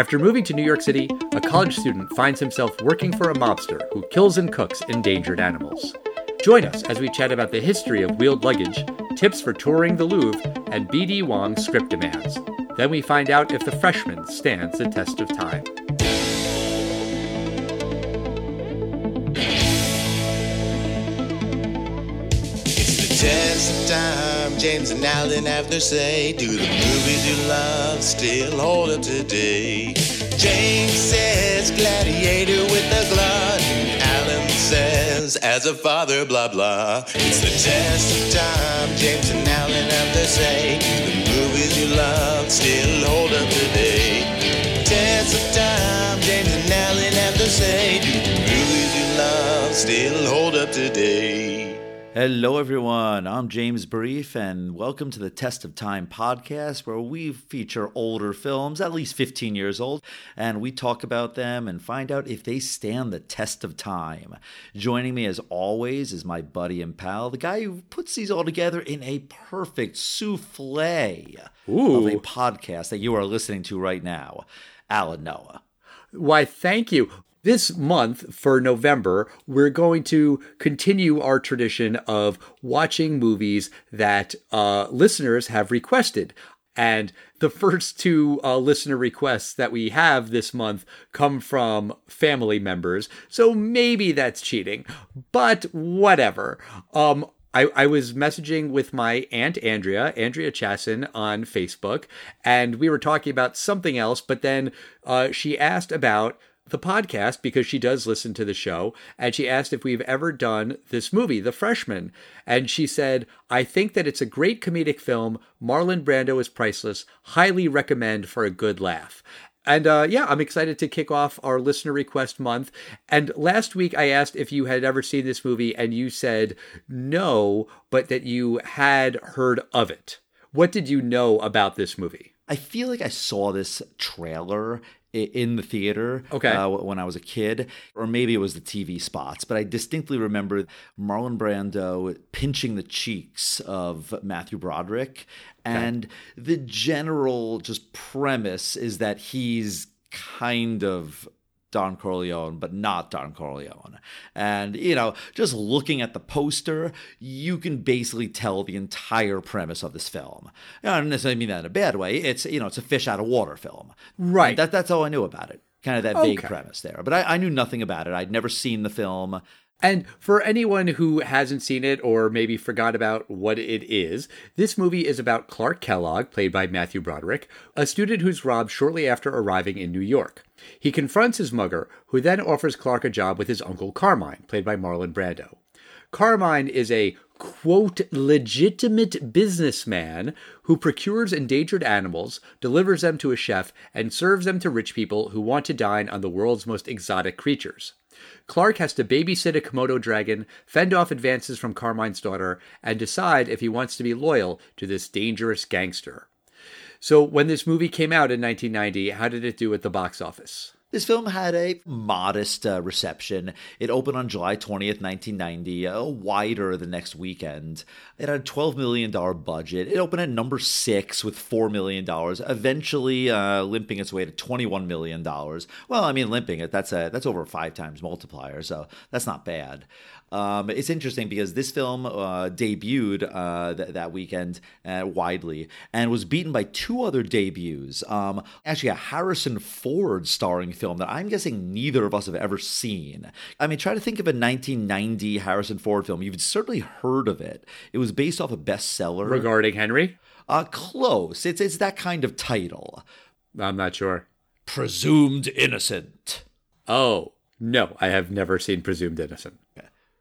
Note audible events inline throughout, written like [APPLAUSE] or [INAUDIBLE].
After moving to New York City, a college student finds himself working for a mobster who kills and cooks endangered animals. Join us as we chat about the history of wheeled luggage, tips for touring the Louvre, and B.D. Wong's script demands. Then we find out if The Freshman stands the test of time. Test of time, James and Alan have their say. Do the movies you love still hold up today? James says Gladiator with the glut. Alan says as a father, blah blah. It's the test of time, James and Alan have their say. Do the movies you love still hold up today? Test of time, James and Alan have their say. Do the movies you love still hold up today? Hello, everyone. I'm James Brief, and welcome to the Test of Time podcast, where we feature older films, at least 15 years old, and we talk about them and find out if they stand the test of time. Joining me, as always, is my buddy and pal, the guy who puts these all together in a perfect souffle Ooh. of a podcast that you are listening to right now, Alan Noah. Why, thank you. This month for November, we're going to continue our tradition of watching movies that uh, listeners have requested. And the first two uh, listener requests that we have this month come from family members. So maybe that's cheating, but whatever. Um, I, I was messaging with my aunt Andrea, Andrea Chasson, on Facebook, and we were talking about something else, but then uh, she asked about the podcast because she does listen to the show and she asked if we've ever done this movie the freshman and she said i think that it's a great comedic film marlon brando is priceless highly recommend for a good laugh and uh, yeah, I'm excited to kick off our listener request month. And last week I asked if you had ever seen this movie, and you said no, but that you had heard of it. What did you know about this movie? I feel like I saw this trailer in the theater okay. uh, when I was a kid, or maybe it was the TV spots, but I distinctly remember Marlon Brando pinching the cheeks of Matthew Broderick. And okay. the general just premise is that he's kind of Don Corleone, but not Don Corleone. And, you know, just looking at the poster, you can basically tell the entire premise of this film. I don't necessarily mean that in a bad way. It's, you know, it's a fish out of water film. Right. That, that's all I knew about it. Kind of that Okay. vague premise there. But I, I knew nothing about it. I'd never seen the film. And for anyone who hasn't seen it or maybe forgot about what it is, this movie is about Clark Kellogg, played by Matthew Broderick, a student who's robbed shortly after arriving in New York. He confronts his mugger, who then offers Clark a job with his uncle Carmine, played by Marlon Brando. Carmine is a quote legitimate businessman who procures endangered animals, delivers them to a chef, and serves them to rich people who want to dine on the world's most exotic creatures. Clark has to babysit a Komodo dragon, fend off advances from Carmine's daughter, and decide if he wants to be loyal to this dangerous gangster. So, when this movie came out in 1990, how did it do at the box office? This film had a modest uh, reception. It opened on July 20th, 1990, uh, wider the next weekend. It had a $12 million budget. It opened at number six with $4 million, eventually uh, limping its way to $21 million. Well, I mean, limping it, that's, a, that's over five times multiplier, so that's not bad. Um, it's interesting because this film uh, debuted uh, th- that weekend uh, widely and was beaten by two other debuts. Um, actually, a Harrison Ford starring film that I'm guessing neither of us have ever seen. I mean, try to think of a 1990 Harrison Ford film. You've certainly heard of it. It was based off a bestseller. Regarding Henry? Uh, close. It's it's that kind of title. I'm not sure. Presumed innocent. Oh, no, I have never seen Presumed Innocent.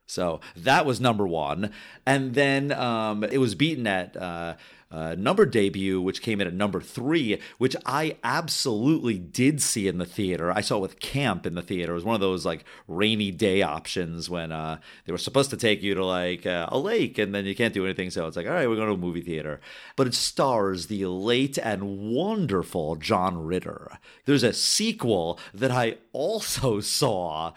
So that was number one. And then um, it was beaten at uh, uh, number debut, which came in at number three, which I absolutely did see in the theater. I saw it with Camp in the theater. It was one of those like rainy day options when uh, they were supposed to take you to like uh, a lake and then you can't do anything. So it's like, all right, we're going to a movie theater. But it stars the late and wonderful John Ritter. There's a sequel that I also saw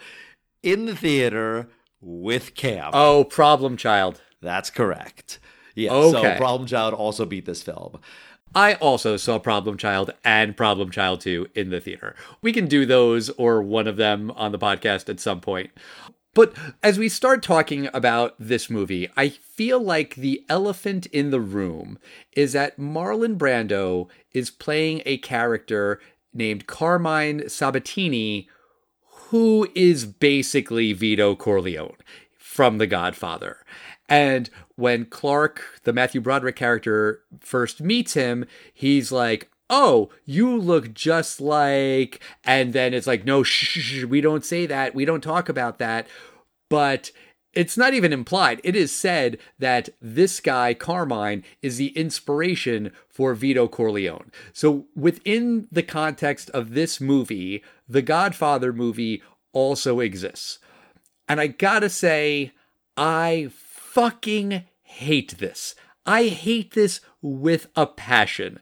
in the theater with Cam. Oh, Problem Child. That's correct. Yeah. Okay. So Problem Child also beat this film. I also saw Problem Child and Problem Child 2 in the theater. We can do those or one of them on the podcast at some point. But as we start talking about this movie, I feel like the elephant in the room is that Marlon Brando is playing a character named Carmine Sabatini, who is basically Vito Corleone from The Godfather. And when Clark, the Matthew Broderick character, first meets him, he's like, oh, you look just like, and then it's like, no, shh, shh, we don't say that. We don't talk about that. But it's not even implied. It is said that this guy, Carmine, is the inspiration for Vito Corleone. So within the context of this movie, the Godfather movie also exists. And I gotta say, I fucking hate this. I hate this with a passion.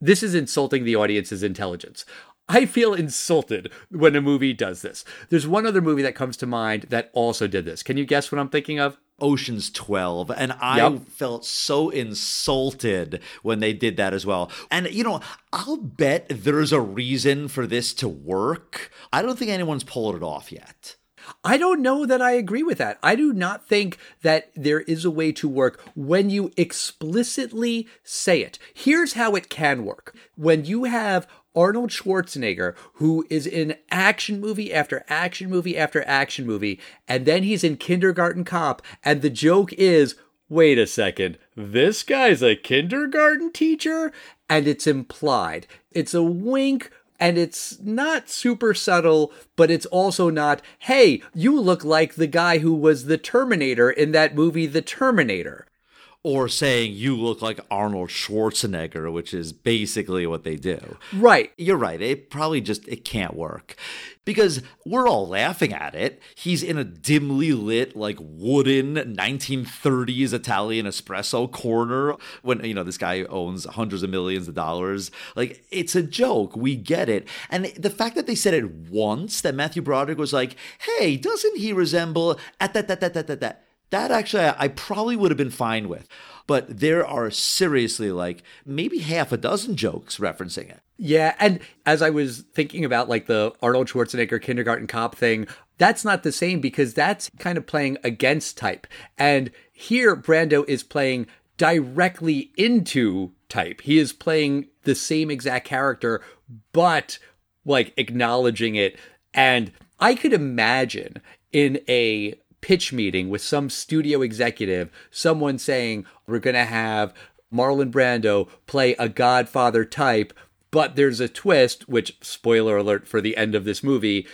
This is insulting the audience's intelligence. I feel insulted when a movie does this. There's one other movie that comes to mind that also did this. Can you guess what I'm thinking of? Ocean's 12 and I Yep. felt so insulted when they did that as well. And you know, I'll bet there's a reason for this to work. I don't think anyone's pulled it off yet. I don't know that I agree with that. I do not think that there is a way to work when you explicitly say it. Here's how it can work. When you have Arnold Schwarzenegger, who is in action movie after action movie after action movie, and then he's in Kindergarten Cop, and the joke is, wait a second, this guy's a kindergarten teacher? And it's implied. It's a wink and it's not super subtle, but it's also not, hey, you look like the guy who was the Terminator in that movie, The Terminator. Or saying you look like Arnold Schwarzenegger, which is basically what they do. Right. You're right. It probably just it can't work. Because we're all laughing at it. He's in a dimly lit, like wooden 1930s Italian espresso corner when you know this guy owns hundreds of millions of dollars. Like it's a joke. We get it. And the fact that they said it once, that Matthew Broderick was like, hey, doesn't he resemble at that that that that that that that actually I, probably would have been fine with. But there are seriously like maybe half a dozen jokes referencing it. Yeah, and as I was thinking about like the Arnold Schwarzenegger kindergarten cop thing, that's not the same because that's kind of playing against type. And here Brando is playing directly into type. He is playing the same exact character, but like acknowledging it. And I could imagine in a pitch meeting with some studio executive, someone saying, We're going to have Marlon Brando play a Godfather type, but there's a twist, which, spoiler alert for the end of this movie,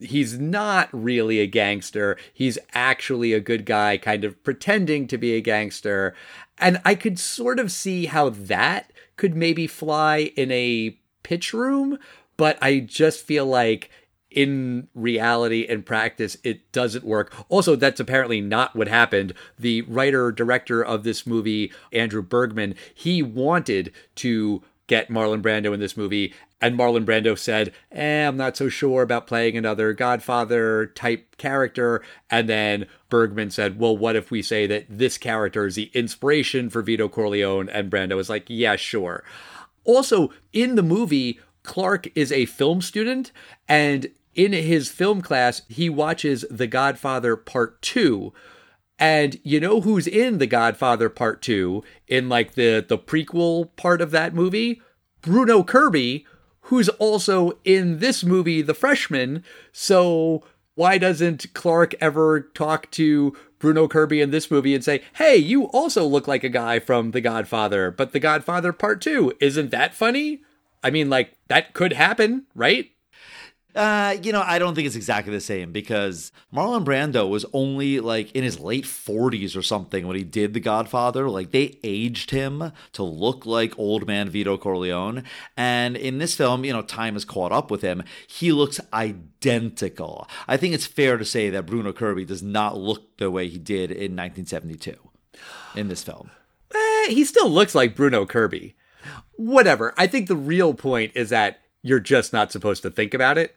he's not really a gangster. He's actually a good guy, kind of pretending to be a gangster. And I could sort of see how that could maybe fly in a pitch room, but I just feel like in reality and practice, it doesn't work. Also, that's apparently not what happened. The writer director of this movie, Andrew Bergman, he wanted to get Marlon Brando in this movie. And Marlon Brando said, eh, I'm not so sure about playing another Godfather type character. And then Bergman said, Well, what if we say that this character is the inspiration for Vito Corleone? And Brando was like, Yeah, sure. Also, in the movie, Clark is a film student, and in his film class, he watches The Godfather Part 2. And you know who's in The Godfather Part 2 in like the the prequel part of that movie? Bruno Kirby, who's also in this movie The Freshman. So why doesn't Clark ever talk to Bruno Kirby in this movie and say, "Hey, you also look like a guy from The Godfather, but The Godfather Part 2, isn't that funny?" I mean, like that could happen, right? Uh, you know, I don't think it's exactly the same because Marlon Brando was only like in his late 40s or something when he did The Godfather. Like they aged him to look like old man Vito Corleone. And in this film, you know, time has caught up with him. He looks identical. I think it's fair to say that Bruno Kirby does not look the way he did in 1972 in this film. Eh, he still looks like Bruno Kirby. Whatever. I think the real point is that you're just not supposed to think about it.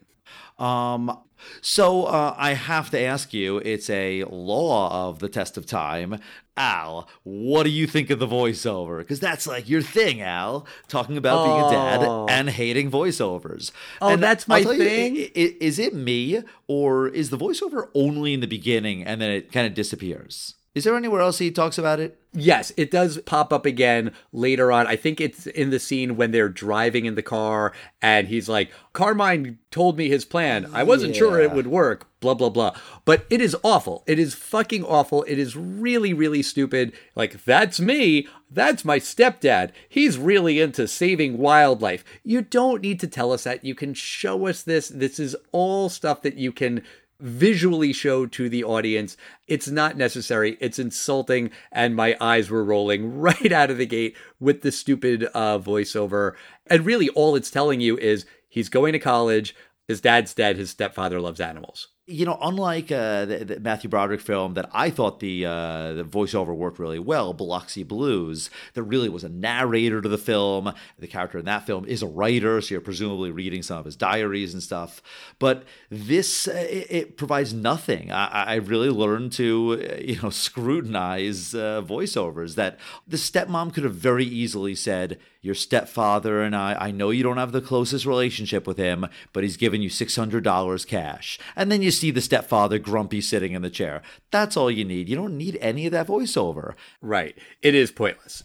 Um, so uh, I have to ask you, it's a law of the test of time. Al, what do you think of the voiceover? Because that's like your thing, Al, talking about being a dad Oh. and hating voiceovers. Oh, And that's my you, thing? i- is it me, or is the voiceover only in the beginning and then it kind of disappears? Is there anywhere else he talks about it? Yes, it does pop up again later on. I think it's in the scene when they're driving in the car and he's like, Carmine told me his plan. I wasn't sure it would work, blah, blah, blah. But it is awful. It is fucking awful. It is really, really stupid. Like, that's me. That's my stepdad. He's really into saving wildlife. You don't need to tell us that. You can show us this. This is all stuff that you can visually show to the audience. It's not necessary. It's insulting, and my eyes were rolling [LAUGHS] right out of the gate with the stupid uh, voiceover. And really, all it's telling you is he's going to college. His dad's dead. His stepfather loves animals. You know, unlike uh, the, the Matthew Broderick film that I thought the uh, the voiceover worked really well, Biloxi Blues, there really was a narrator to the film. The character in that film is a writer, so you're presumably reading some of his diaries and stuff. But this uh, it, it provides nothing. I, I really learned to uh, you know scrutinize uh, voiceovers. That the stepmom could have very easily said, "Your stepfather and I, I know you don't have the closest relationship with him, but he's given you six hundred dollars cash," and then you see the stepfather grumpy sitting in the chair. That's all you need. You don't need any of that voiceover. Right. It is pointless.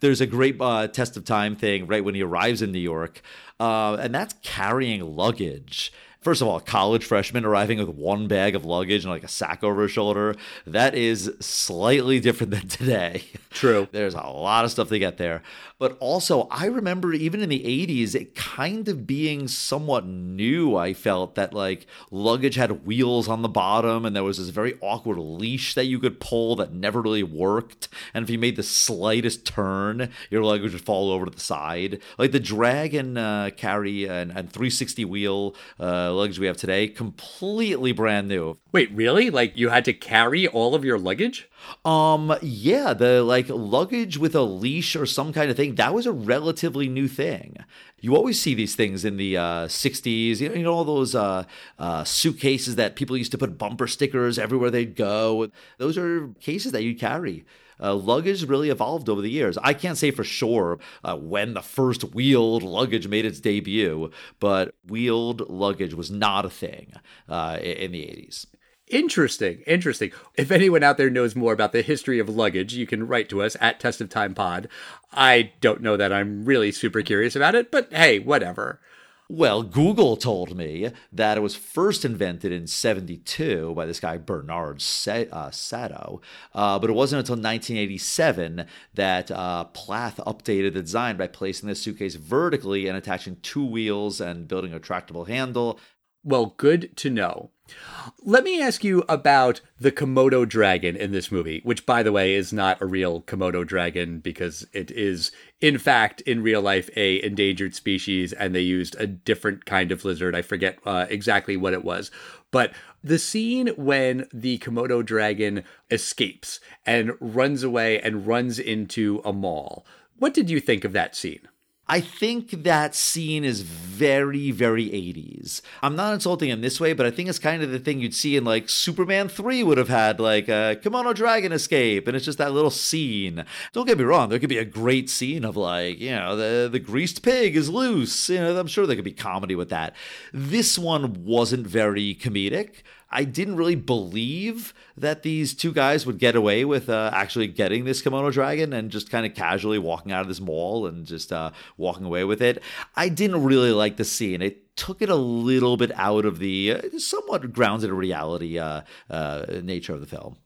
There's a great uh, test of time thing right when he arrives in New York, uh, and that's carrying luggage. First of all, a college freshman arriving with one bag of luggage and like a sack over his shoulder. That is slightly different than today. True. [LAUGHS] There's a lot of stuff to get there. But also, I remember even in the 80s, it kind of being somewhat new. I felt that like luggage had wheels on the bottom and there was this very awkward leash that you could pull that never really worked. And if you made the slightest turn, your luggage would fall over to the side. Like the drag and uh, carry and, and 360 wheel uh, luggage we have today, completely brand new. Wait, really? Like you had to carry all of your luggage? Um, yeah, the like luggage with a leash or some kind of thing, that was a relatively new thing. You always see these things in the uh, 60s, you know, you know all those uh, uh, suitcases that people used to put bumper stickers everywhere they'd go. Those are cases that you carry. Uh, luggage really evolved over the years. I can't say for sure uh, when the first wheeled luggage made its debut, but wheeled luggage was not a thing uh, in the 80s. Interesting, interesting. If anyone out there knows more about the history of luggage, you can write to us at Test of Time Pod. I don't know that I'm really super curious about it, but hey, whatever. Well, Google told me that it was first invented in 72 by this guy Bernard uh, Sadow, uh, but it wasn't until 1987 that uh, Plath updated the design by placing the suitcase vertically and attaching two wheels and building a retractable handle. Well, good to know. Let me ask you about the Komodo dragon in this movie, which, by the way, is not a real Komodo dragon because it is, in fact, in real life, a endangered species, and they used a different kind of lizard. I forget uh, exactly what it was, but the scene when the Komodo dragon escapes and runs away and runs into a mall. What did you think of that scene? I think that scene is very, very 80s. I'm not insulting him this way, but I think it's kind of the thing you'd see in like Superman 3 would have had, like a Kimono Dragon escape, and it's just that little scene. Don't get me wrong, there could be a great scene of like, you know, the, the greased pig is loose. You know, I'm sure there could be comedy with that. This one wasn't very comedic. I didn't really believe that these two guys would get away with uh, actually getting this kimono dragon and just kind of casually walking out of this mall and just uh, walking away with it. I didn't really like the scene. It took it a little bit out of the uh, somewhat grounded reality uh, uh, nature of the film.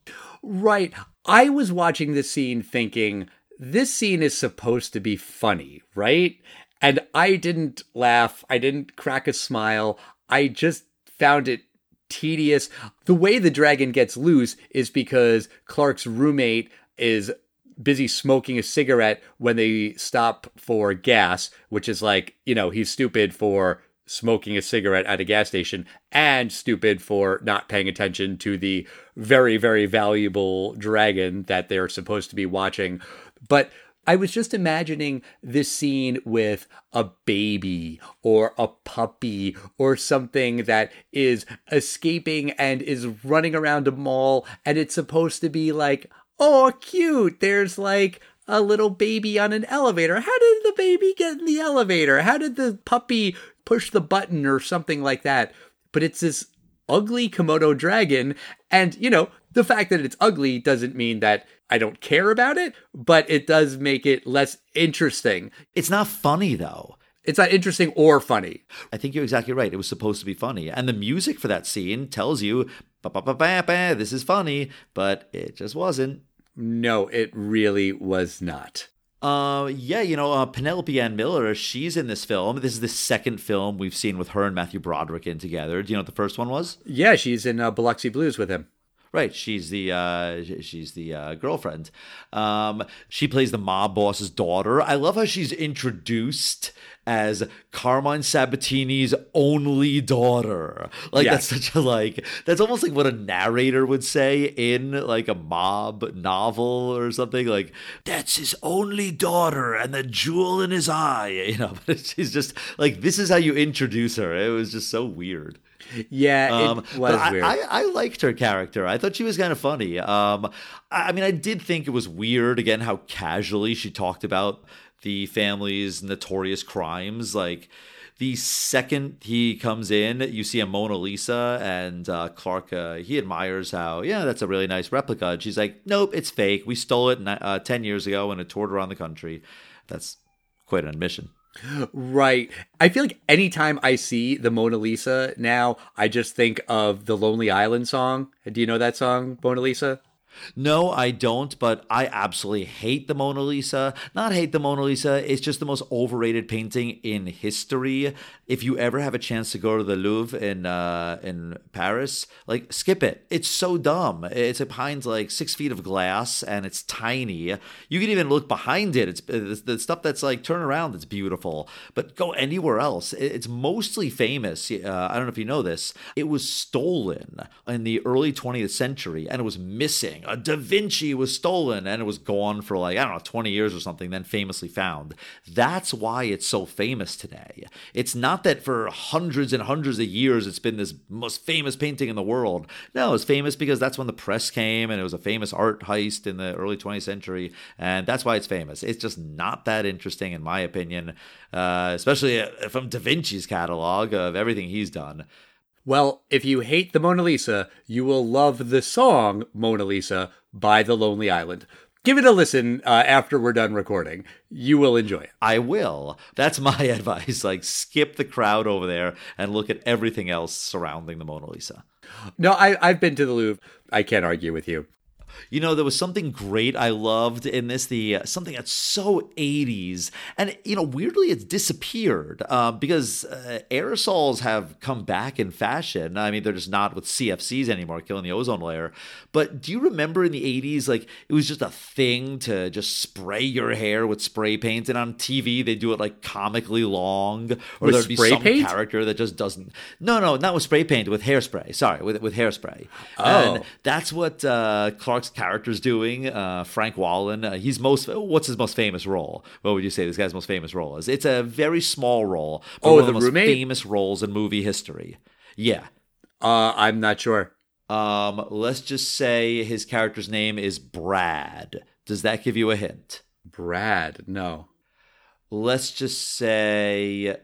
Right. I was watching this scene thinking, this scene is supposed to be funny, right? And I didn't laugh. I didn't crack a smile. I just found it tedious. The way the dragon gets loose is because Clark's roommate is busy smoking a cigarette when they stop for gas, which is like, you know, he's stupid for smoking a cigarette at a gas station and stupid for not paying attention to the very, very valuable dragon that they're supposed to be watching. But I was just imagining this scene with a baby or a puppy or something that is escaping and is running around a mall and it's supposed to be like, oh, cute. There's like a little baby on an elevator. How did the baby get in the elevator? How did the puppy push the button or something like that? But it's this ugly Komodo dragon. And, you know, the fact that it's ugly doesn't mean that I don't care about it, but it does make it less interesting. It's not funny though. It's not interesting or funny. I think you're exactly right. It was supposed to be funny. And the music for that scene tells you, ba ba ba ba ba, this is funny, but it just wasn't. No, it really was not. Uh, yeah, you know, uh, Penelope Ann Miller, she's in this film. This is the second film we've seen with her and Matthew Broderick in together. Do you know what the first one was? Yeah, she's in uh, Biloxi Blues with him. Right, she's the uh, she's the uh, girlfriend. Um, she plays the mob boss's daughter. I love how she's introduced as Carmine Sabatini's only daughter. Like Yes. that's such a like that's almost like what a narrator would say in like a mob novel or something. Like that's his only daughter and the jewel in his eye. [LAUGHS] You know, but she's just like this is how you introduce her. It was just so weird. Yeah, Um, it was but I. I, I liked her character. I thought she was kind of funny. Um, I, I mean, I did think it was weird again how casually she talked about the family's notorious crimes. Like the second he comes in, you see a Mona Lisa, and uh, Clark uh, he admires how yeah, that's a really nice replica. And she's like, nope, it's fake. We stole it uh, ten years ago and it toured around the country. That's quite an admission. Right. I feel like anytime I see the Mona Lisa now, I just think of the Lonely Island song. Do you know that song, Mona Lisa? No, I don't, but I absolutely hate the Mona Lisa. Not hate the Mona Lisa, it's just the most overrated painting in history. If you ever have a chance to go to the Louvre in uh, in Paris, like skip it. It's so dumb. It's behind like six feet of glass and it's tiny. You can even look behind it. It's it's the stuff that's like turn around It's beautiful. But go anywhere else. It's mostly famous. Uh, I don't know if you know this. It was stolen in the early 20th century and it was missing. A Da Vinci was stolen and it was gone for like, I don't know, 20 years or something, then famously found. That's why it's so famous today. It's not that for hundreds and hundreds of years it's been this most famous painting in the world. No, it's famous because that's when the press came and it was a famous art heist in the early 20th century. And that's why it's famous. It's just not that interesting, in my opinion, uh, especially from Da Vinci's catalog of everything he's done. Well, if you hate the Mona Lisa, you will love the song Mona Lisa by The Lonely Island. Give it a listen uh, after we're done recording. You will enjoy it. I will. That's [LAUGHS] my advice. Like, skip the crowd over there and look at everything else surrounding the Mona Lisa. No, I, I've been to the Louvre. I can't argue with you. You know, there was something great I loved in this, the uh, something that's so 80s. And, you know, weirdly, it's disappeared uh, because uh, aerosols have come back in fashion. I mean, they're just not with CFCs anymore, killing the ozone layer. But do you remember in the 80s, like, it was just a thing to just spray your hair with spray paint? And on TV, they do it like comically long. Or With there'd be some paint? character that just doesn't. No, no, not with spray paint, with hairspray. Sorry, with, with hairspray. Oh. And that's what uh, Clark's character's doing. Uh, Frank Whaley. Uh, he's most. What's his most famous role? What would you say this guy's most famous role is? It's a very small role. But Oh, one of the the most roommate? famous roles in movie history. Yeah. Uh, I'm not sure. Um, let's just say his character's name is Brad. Does that give you a hint? Brad, no. Let's just say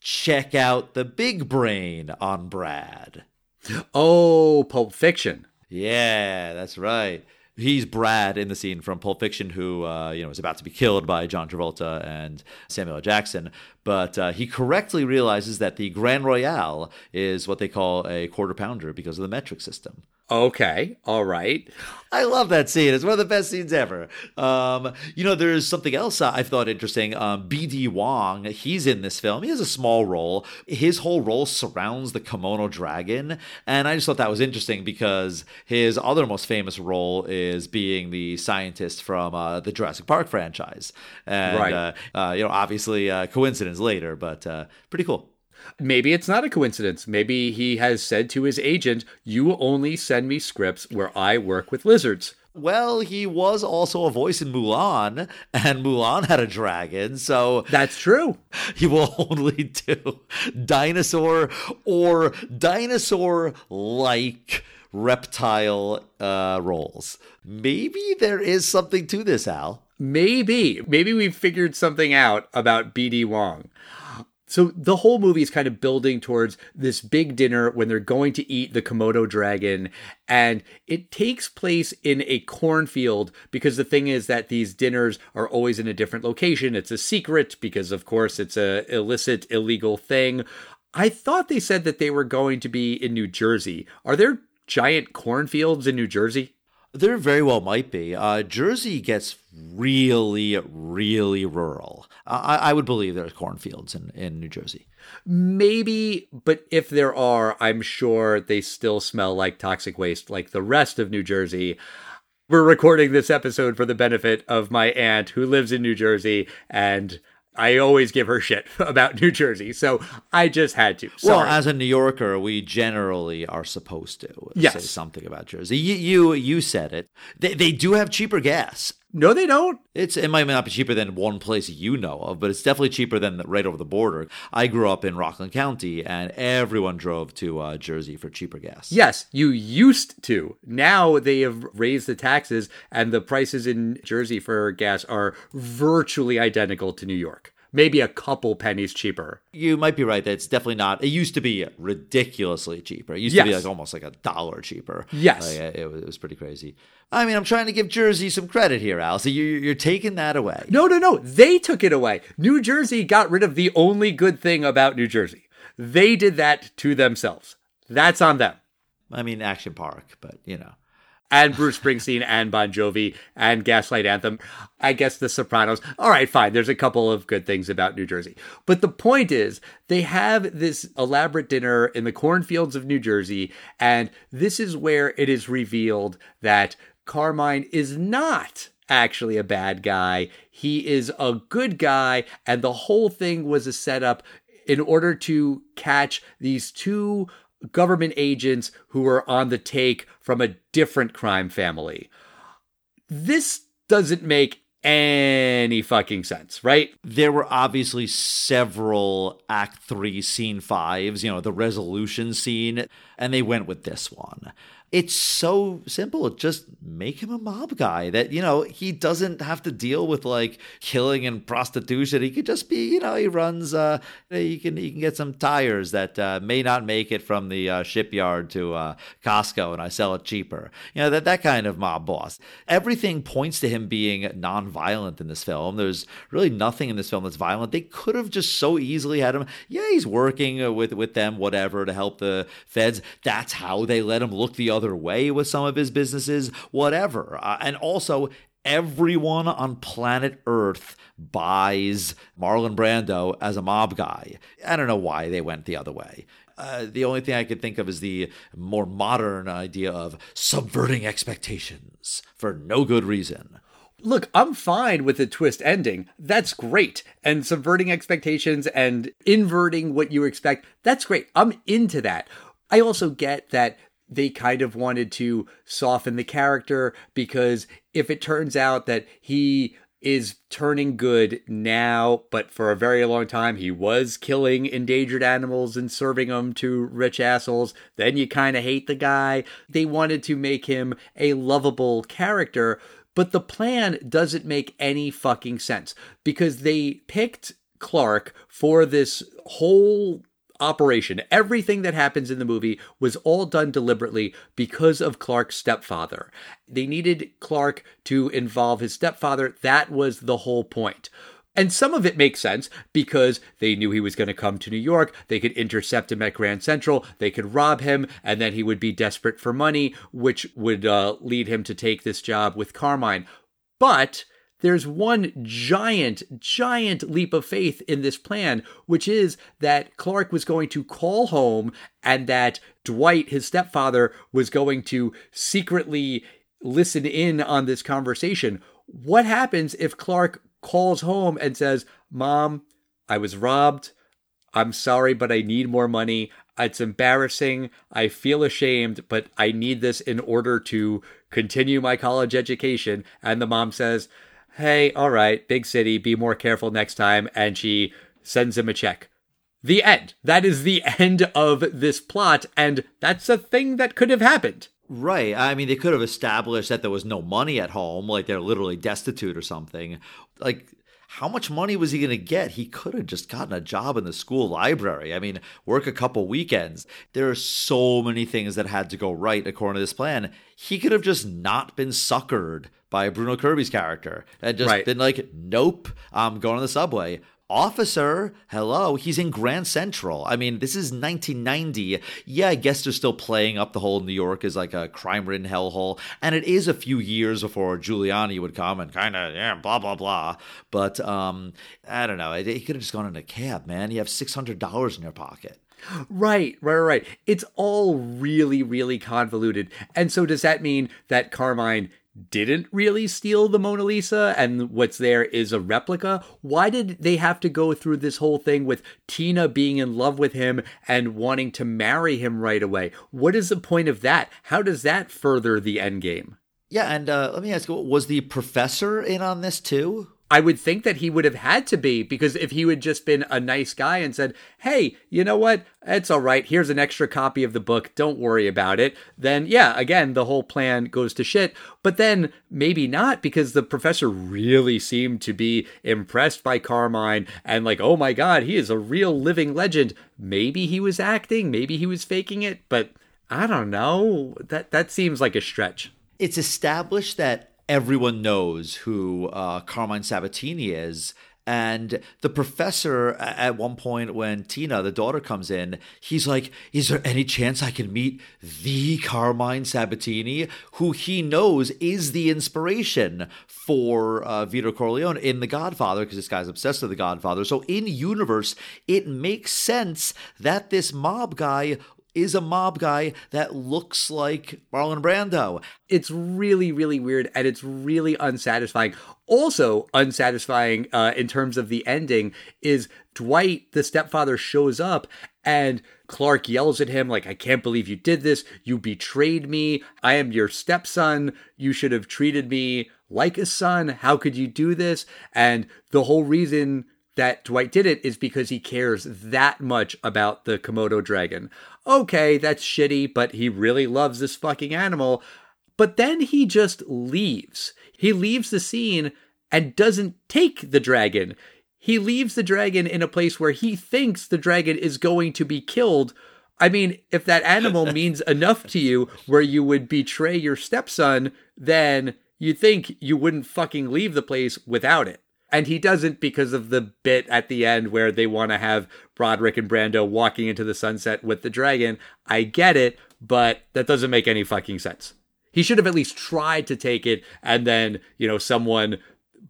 check out the big brain on Brad. [GASPS] Oh, Pulp Fiction. Yeah, that's right. He's Brad in the scene from Pulp Fiction, who uh, you know is about to be killed by John Travolta and Samuel L. Jackson. But uh, he correctly realizes that the Grand Royale is what they call a quarter pounder because of the metric system. Okay, all right. I love that scene. It's one of the best scenes ever. Um, you know, there's something else I thought interesting. Um, B.D. Wong, he's in this film. He has a small role. His whole role surrounds the Kimono Dragon. And I just thought that was interesting because his other most famous role is being the scientist from uh, the Jurassic Park franchise. And, Right. uh, uh, you know, obviously, uh, coincidence later, but uh, pretty cool. Maybe it's not a coincidence. Maybe he has said to his agent, You only send me scripts where I work with lizards. Well, he was also a voice in Mulan, and Mulan had a dragon, so That's true. [LAUGHS] he will only do dinosaur or dinosaur like reptile uh, roles. Maybe there is something to this, Al. Maybe. Maybe we've figured something out about BD Wong. So the whole movie is kind of building towards this big dinner when they're going to eat the Komodo dragon. And it takes place in a cornfield because the thing is that these dinners are always in a different location. It's a secret because, of course, it's a illicit, illegal thing. I thought they said that they were going to be in New Jersey. Are there giant cornfields in New Jersey? There very well might be. Uh, Jersey gets really, really rural. I, I would believe there's cornfields in, in New Jersey. Maybe, but if there are, I'm sure they still smell like toxic waste like the rest of New Jersey. We're recording this episode for the benefit of my aunt who lives in New Jersey, and I always give her shit [LAUGHS] about New Jersey. So I just had to. Well, as a New Yorker, we generally are supposed to Yes. say something about Jersey. You, you, you said it. They, they do have cheaper gas. No, they don't. It's it might not be cheaper than one place you know of, but it's definitely cheaper than right over the border. I grew up in Rockland County, and everyone drove to uh, Jersey for cheaper gas. Yes, you used to. Now they have raised the taxes, and the prices in Jersey for gas are virtually identical to New York. Maybe a couple pennies cheaper. You might be right that it's definitely not. It used to be ridiculously cheaper. It used to be like almost like a dollar cheaper. Yes. Like, it, was, it was pretty crazy. I mean, I'm trying to give Jersey some credit here, Al. So you, you're taking that away. No, no, no. They took it away. New Jersey got rid of the only good thing about New Jersey. They did that to themselves. That's on them. I mean, Action Park, but you know. And Bruce Springsteen and Bon Jovi and Gaslight Anthem. I guess The Sopranos. All right, fine. There's a couple of good things about New Jersey. But the point is, they have this elaborate dinner in the cornfields of New Jersey. And this is where it is revealed that Carmine is not actually a bad guy. He is a good guy. And the whole thing was a setup in order to catch these two government agents who were on the take from a different crime family. This doesn't make any fucking sense, right? There were obviously several Act 3 Scene 5s, you know, the resolution scene, and they went with this one. It's so simple. Just make him a mob guy that, you know, he doesn't have to deal with like killing and prostitution. He could just be, you know, he runs, uh, he can, he can get some tires that uh, may not make it from the uh, shipyard to uh, Costco and I sell it cheaper. You know, that, that kind of mob boss. Everything points to him being non-violent in this film. There's really nothing in this film that's violent. They could have just so easily had him, yeah, he's working uh, with, with them, whatever, to help the feds. That's how they let him look the other way with some of his businesses, whatever. Uh, and also, everyone on planet Earth buys Marlon Brando as a mob guy. I don't know why they went the other way. Uh, the only thing I could think of is the more modern idea of subverting expectations for no good reason. Look, I'm fine with the twist ending. That's great. And subverting expectations and inverting what you expect. That's great. I'm into that. I also get that they kind of wanted to soften the character because if it turns out that he is turning good now, but for a very long time he was killing endangered animals and serving them to rich assholes, then you kind of hate the guy. They wanted to make him a lovable character, but the plan doesn't make any fucking sense because they picked Clark for this whole operation. Everything that happens in the movie was all done deliberately because of Clark's stepfather. They needed Clark to involve his stepfather. That was the whole point. And some of it makes sense because they knew he was going to come to New York. They could intercept him at Grand Central. They could rob him, and then he would be desperate for money, which would uh, lead him to take this job with Carmine. But there's one giant, giant leap of faith in this plan, which is that Clark was going to call home and that Dwight, his stepfather, was going to secretly listen in on this conversation. What happens if Clark calls home and says, Mom, I was robbed. I'm sorry, but I need more money. It's embarrassing. I feel ashamed, but I need this in order to continue my college education. And the mom says, Hey, all right, big city, be more careful next time. And she sends him a check. The end. That is the [LAUGHS] end of this plot. And that's a thing that could have happened. Right. I mean, they could have established that there was no money at home, like they're literally destitute or something. Like, how much money was he going to get? He could have just gotten a job in the school library. I mean, work a couple weekends. There are so many things that had to go right according to this plan. He could have just not been suckered by Bruno Kirby's character and just Right. been like, nope, I'm going on the subway. Officer, hello, he's in Grand Central. I mean, this is 1990. Yeah, I guess they're still playing up the whole New York is like a crime ridden hellhole. And it is a few years before Giuliani would come and kind of, yeah, blah, blah, blah. But um, I don't know. He could have just gone in a cab, man. You have $600 in your pocket. Right, right, right. It's all really, really convoluted. And so, does that mean that Carmine didn't really steal the Mona Lisa and what's there is a replica? Why did they have to go through this whole thing with Tina being in love with him and wanting to marry him right away? What is the point of that? How does that further the end game? Yeah, and uh, let me ask was the professor in on this too? I would think that he would have had to be because if he had just been a nice guy and said, Hey, you know what? It's all right. Here's an extra copy of the book. Don't worry about it. Then, yeah, again, the whole plan goes to shit. But then maybe not because the professor really seemed to be impressed by Carmine and like, oh my God, he is a real living legend. Maybe he was acting. Maybe he was faking it. But I don't know. That, that seems like a stretch. it's established that everyone knows who uh, Carmine Sabatini is. And the professor, at one point, when Tina, the daughter, comes in, he's like, Is there any chance I can meet the Carmine Sabatini, who he knows is the inspiration for uh, Vito Corleone in The Godfather, because this guy's obsessed with The Godfather. So, in universe, it makes sense that this mob guy is a mob guy that looks like Marlon Brando. it's really really weird and it's really unsatisfying. Also unsatisfying uh, in terms of the ending is dwight the stepfather shows up and clark yells at him like i can't believe you did this. You betrayed me. I am your stepson. You should have treated me like a son. How could you do this? And the whole reason that Dwight did it is because he cares that much about the Komodo dragon. Okay, that's shitty, but he really loves this fucking animal. But then he just leaves. He leaves the scene and doesn't take the dragon. He leaves the dragon in a place where he thinks the dragon is going to be killed. I mean, if that animal [LAUGHS] means enough to you where you would betray your stepson, then you'd think you wouldn't fucking leave the place without it. And he doesn't because of the bit at the end where they want to have Broderick and Brando walking into the sunset with the dragon. I get it, but that doesn't make any fucking sense. He should have at least tried to take it and then, you know, someone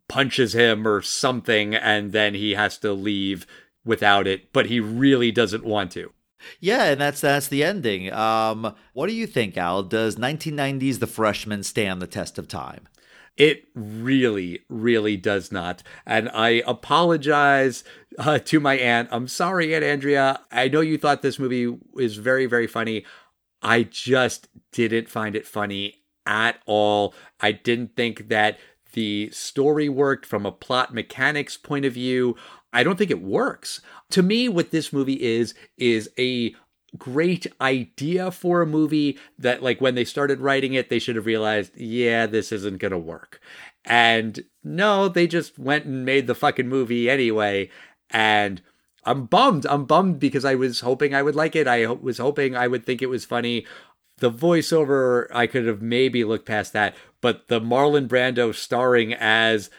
punches him or something and then he has to leave without it, but he really doesn't want to. Yeah, and that's that's the ending. Um, what do you think, Al? Does 1990s The Freshman stand the test of time? It really, really does not. And I apologize uh, to my aunt. I'm sorry, Aunt Andrea. I know you thought this movie is very, very funny. I just didn't find it funny at all. I didn't think that the story worked from a plot mechanics point of view. I don't think it works. To me, what this movie is, is a great idea for a movie that like when they started writing it they should have realized yeah this isn't going to work. And no they just went and made the fucking movie anyway. And i'm bummed. I'm bummed because i was hoping i would like it. I was hoping i would think it was funny. The voiceover i could have maybe looked past that but the marlon brando starring as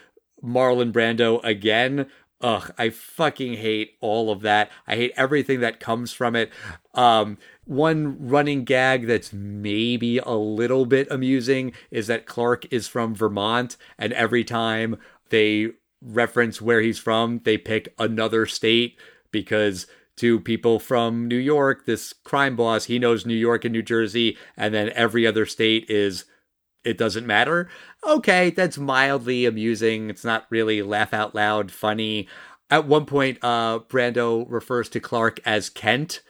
marlon brando again Ugh, I fucking hate all of that. I hate everything that comes from it. Um, one running gag that's maybe a little bit amusing is that Clark is from Vermont, and every time they reference where he's from, they pick another state because to people from New York, this crime boss, he knows New York and New Jersey, and then every other state is it doesn't matter. Okay, that's mildly amusing. It's not really laugh out loud funny. At one point, uh, Brando refers to Clark as Kent,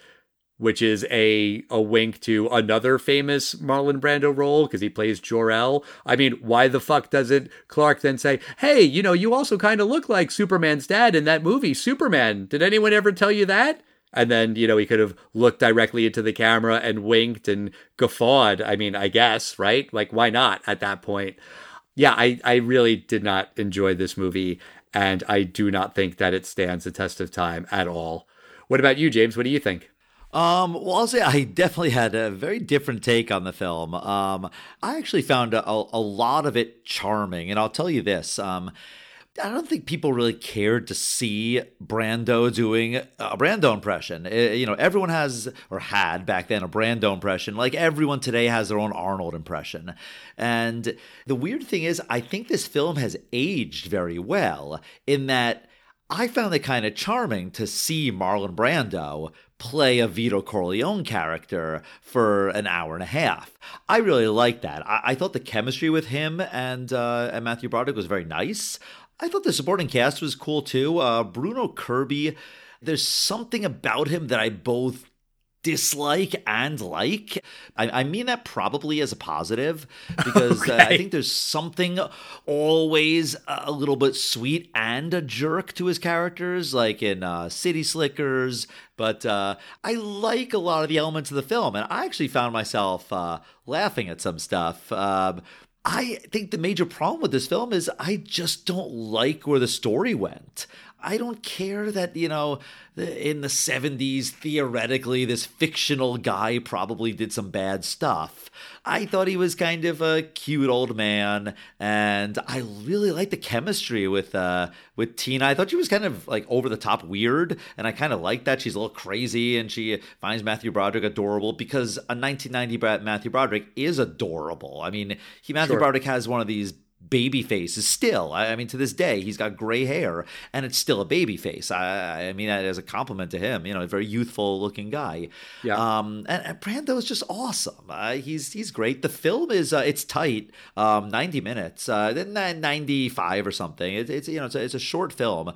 which is a a wink to another famous Marlon Brando role because he plays Jor-El. I mean, why the fuck doesn't Clark then say, "Hey, you know, you also kind of look like Superman's dad in that movie, Superman. Did anyone ever tell you that?" And then, you know, he could have looked directly into the camera and winked and guffawed. I mean, I guess, right? Like, why not at that point? Yeah, I, I really did not enjoy this movie, and I do not think that it stands the test of time at all. What about you, James? What do you think? Um, well, I'll say I definitely had a very different take on the film. Um, I actually found a, a lot of it charming, and I'll tell you this. Um, I don't think people really cared to see Brando doing a Brando impression. Eh, you know, everyone has or had back then a Brando impression. Like everyone today has their own Arnold impression. And the weird thing is, I think this film has aged very well in that I found it kind of charming to see Marlon Brando play a Vito Corleone character for an hour and a half. I really liked that. I, I thought the chemistry with him and uh, and Matthew Broderick was very nice. I thought the supporting cast was cool too. Uh, Bruno Kirby, there's something about him that I both dislike and like. I, I, mean that probably as a positive [LAUGHS] because okay. uh, I think there's something always a little bit sweet and a jerk to his characters, like in uh, City Slickers. But uh, I like a lot of the elements of the film, and I actually found myself uh, laughing at some stuff. Um, I think the major problem with this film is I just don't like where the story went. I don't care that, you know, in the 70s, theoretically, this fictional guy probably did some bad stuff. I thought he was kind of a cute old man, and I really liked the chemistry with uh, with Tina. I thought she was kind of like over the top weird, and I kind of like that. She's a little crazy, and she finds Matthew Broderick adorable because a 1990 Matthew Broderick is adorable. I mean, he Matthew sure. Broderick has one of these baby face is still I, mean to this day he's got gray hair and it's still a baby face. I, I mean that as a compliment to him you know a very youthful looking guy. Yeah. Um and, and brando is just awesome. Uh, he's he's great. The film is uh, it's tight um 90 minutes uh 95 or something. It, it's you know it's a, it's a short film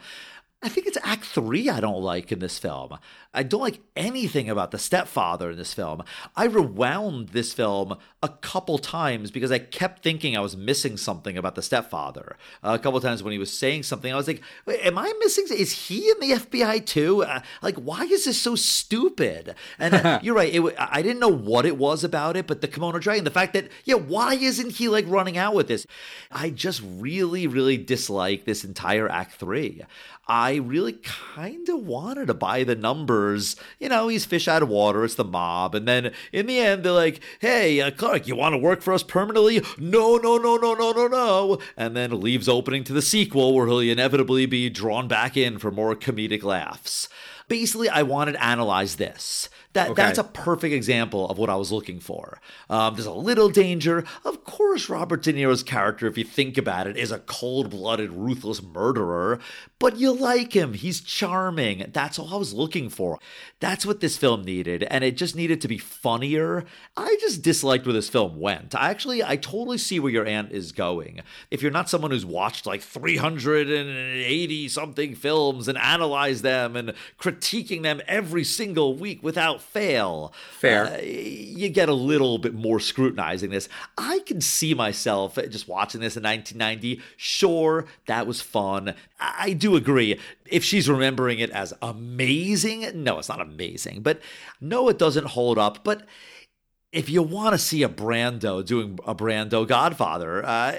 I think it's Act Three I don't like in this film. I don't like anything about the stepfather in this film. I rewound this film a couple times because I kept thinking I was missing something about the stepfather. Uh, a couple times when he was saying something, I was like, "Am I missing? Is he in the FBI too? Uh, like, why is this so stupid?" And uh, [LAUGHS] you're right. It, I didn't know what it was about it, but the kimono dragon, the fact that yeah, why isn't he like running out with this? I just really, really dislike this entire Act Three. I really kind of wanted to buy the numbers. You know, he's fish out of water. It's the mob. And then in the end, they're like, hey, uh, Clark, you want to work for us permanently? No, no, no, no, no, no, no. And then leaves opening to the sequel where he'll inevitably be drawn back in for more comedic laughs. Basically, I wanted to analyze this. That okay. that's a perfect example of what I was looking for. Um, there's a little danger. Of course, Robert De Niro's character, if you think about it, is a cold-blooded, ruthless murderer. But you like him. He's charming. That's all I was looking for. That's what this film needed, and it just needed to be funnier. I just disliked where this film went. I actually, I totally see where your aunt is going. If you're not someone who's watched like 380 something films and analyzed them and critiquing them every single week without fail. Fair. Uh, you get a little bit more scrutinizing this. I can see myself just watching this in 1990. Sure, that was fun. I do agree. If she's remembering it as amazing, no, it's not amazing. But no, it doesn't hold up. But if you want to see a Brando doing a Brando Godfather, uh,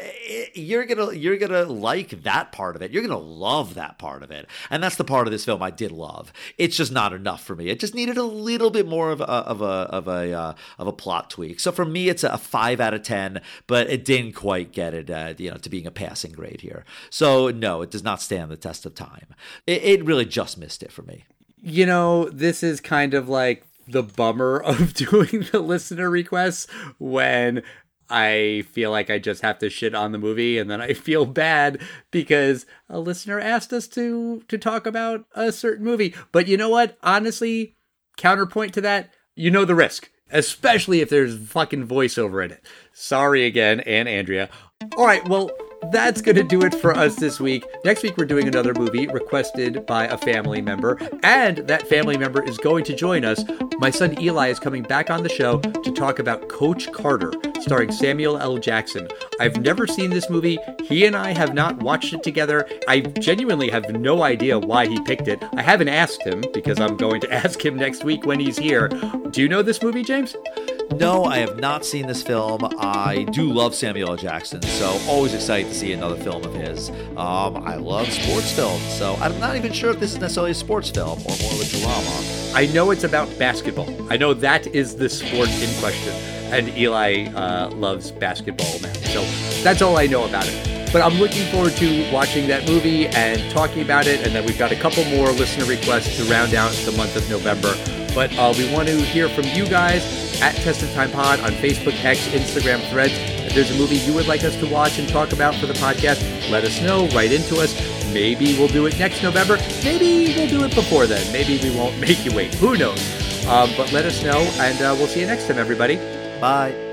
you're gonna you're gonna like that part of it. You're gonna love that part of it, and that's the part of this film I did love. It's just not enough for me. It just needed a little bit more of a of a of a uh, of a plot tweak. So for me, it's a five out of ten, but it didn't quite get it, uh, you know, to being a passing grade here. So no, it does not stand the test of time. It, it really just missed it for me. You know, this is kind of like the bummer [LAUGHS] of doing the listener requests when I feel like I just have to shit on the movie and then I [LAUGHS] feel bad because a listener asked us to to talk about a certain movie. But you know what? Honestly, counterpoint to that, you know the risk, especially if there's fucking voiceover in it. Sorry again, and Andrea. All right, well, that's going to do it for us this week. Next week, we're doing another movie requested by a family member, and that family member is going to join us. My son Eli is coming back on the show to talk about Coach Carter, starring Samuel L. Jackson. I've never seen this movie. He and I have not watched it together. I genuinely have no idea why he picked it. I haven't asked him because I'm going to [LAUGHS] ask him next week when he's here. Do you know this movie, James? No, I have not seen this film. I do love Samuel L. Jackson, so always excited to see another film of his. Um, I love sports films, so I'm not even sure if this is necessarily a sports film or more of a drama. I know it's about basketball. I know that is the sport in question, and Eli uh, loves basketball now. So that's all I know about it. But I'm looking forward to watching that movie and talking about it. And then we've got a couple more listener requests to round out the month of November. But uh, we want to hear from you guys at Test of Time Pod on Facebook, X, Instagram, Threads. If there's a movie you would like us to watch and talk about for the podcast, let us know. Write into us. Maybe we'll do it next November. Maybe we'll do it before then. Maybe we won't [LAUGHS] make you wait. Who knows? Um, but let us know, and uh, we'll see you next time, everybody. Bye.